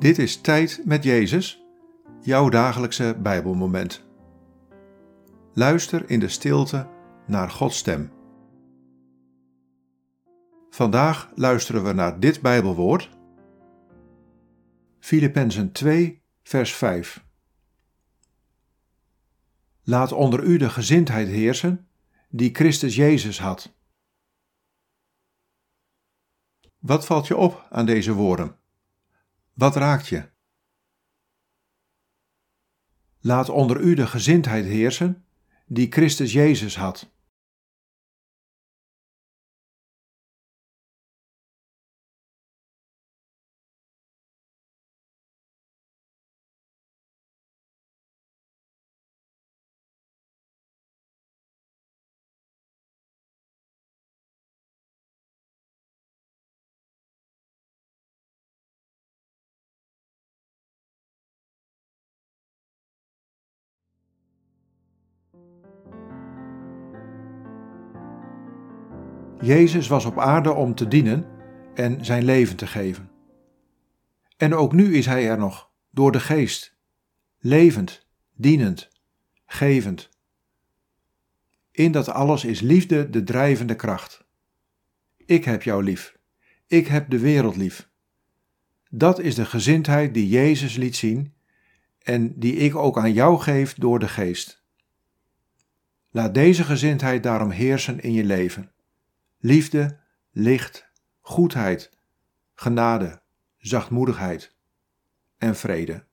Dit is Tijd met Jezus, jouw dagelijkse Bijbelmoment. Luister in de stilte naar Gods stem. Vandaag luisteren we naar dit Bijbelwoord. Filippenzen 2, vers 5. Laat onder u de gezindheid heersen die Christus Jezus had. Wat valt je op aan deze woorden? Wat raakt je? Laat onder u de gezindheid heersen die Christus Jezus had. Jezus was op aarde om te dienen en zijn leven te geven. En ook nu is Hij er nog, door de Geest, levend, dienend, gevend. In dat alles is liefde de drijvende kracht. Ik heb jou lief. Ik heb de wereld lief. Dat is de gezindheid die Jezus liet zien en die ik ook aan jou geef door de Geest. Laat deze gezindheid daarom heersen in je leven liefde, licht, goedheid, genade, zachtmoedigheid en vrede.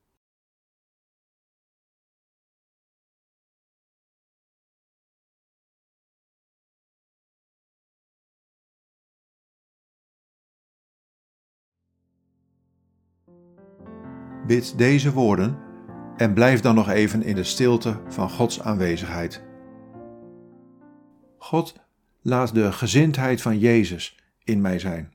Bid deze woorden en blijf dan nog even in de stilte van Gods aanwezigheid. God laat de gezindheid van Jezus in mij zijn.